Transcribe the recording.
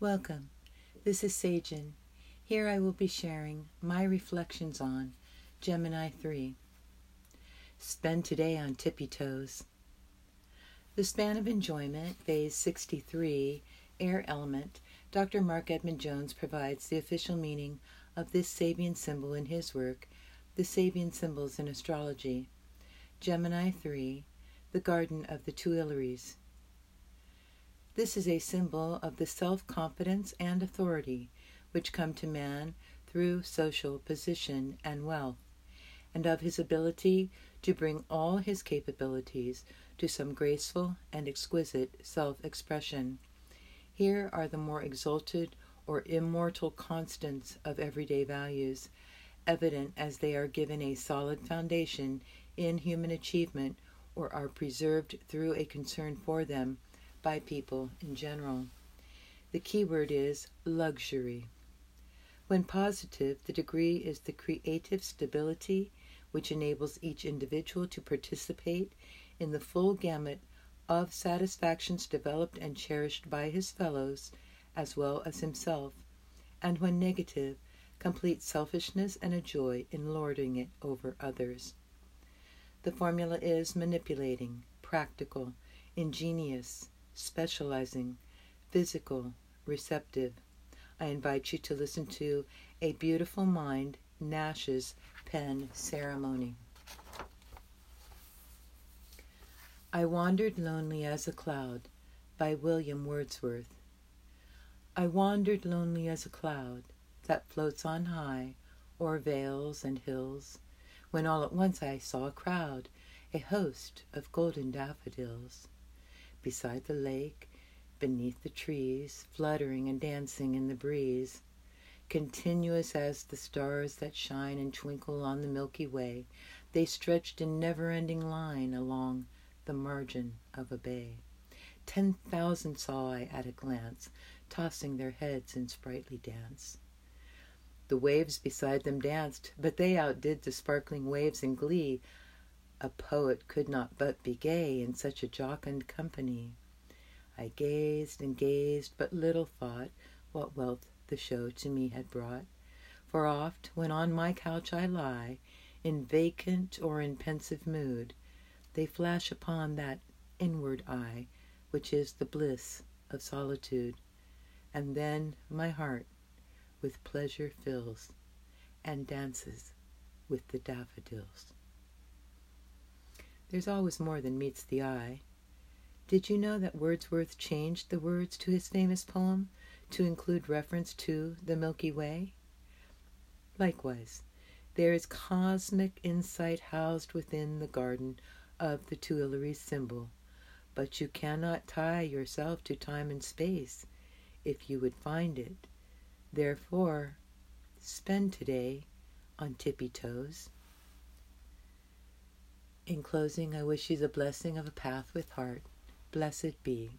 Welcome. This is Sajin. Here I will be sharing my reflections on Gemini 3. Spend today on tippy toes. The span of enjoyment, phase 63, air element, Dr. Marc Edmund Jones provides the official meaning of this Sabian symbol in his work, The Sabian Symbols in Astrology. Gemini 3, the Garden of the Tuileries. This is a symbol of the self confidence and authority which come to man through social position and wealth, and of his ability to bring all his capabilities to some graceful and exquisite self expression. Here are the more exalted or immortal constants of everyday values, evident as they are given a solid foundation in human achievement or are preserved through a concern for them by people in general. The key word is luxury. When positive, the degree is the creative stability which enables each individual to participate in the full gamut of satisfactions developed and cherished by his fellows as well as himself, and when negative, complete selfishness and a joy in lording it over others. The formula is manipulating, practical, ingenious, specializing, physical, receptive. I invite you to listen to A Beautiful Mind, Nash's Pen Ceremony. I Wandered Lonely as a Cloud by William Wordsworth. I wandered lonely as a cloud that floats on high o'er vales and hills, when all at once I saw a crowd, a host of golden daffodils beside the lake, beneath the trees, fluttering and dancing in the breeze. Continuous as the stars that shine and twinkle on the Milky Way, they stretched in never ending line along the margin of a bay. Ten thousand saw I at a glance, tossing their heads in sprightly dance. The waves beside them danced, but they outdid the sparkling waves in glee, a poet could not but be gay in such a jocund company. I gazed and gazed, but little thought what wealth the show to me had brought. For oft, when on my couch I lie, in vacant or in pensive mood, they flash upon that inward eye, which is the bliss of solitude. And then my heart with pleasure fills, and dances with the daffodils. There's always more than meets the eye. Did you know that Wordsworth changed the words to his famous poem to include reference to the Milky Way? Likewise, there is cosmic insight housed within the garden of the Tuileries symbol, but you cannot tie yourself to time and space if you would find it. Therefore, spend today on tippy toes. In closing, I wish you the blessing of a path with heart. Blessed be.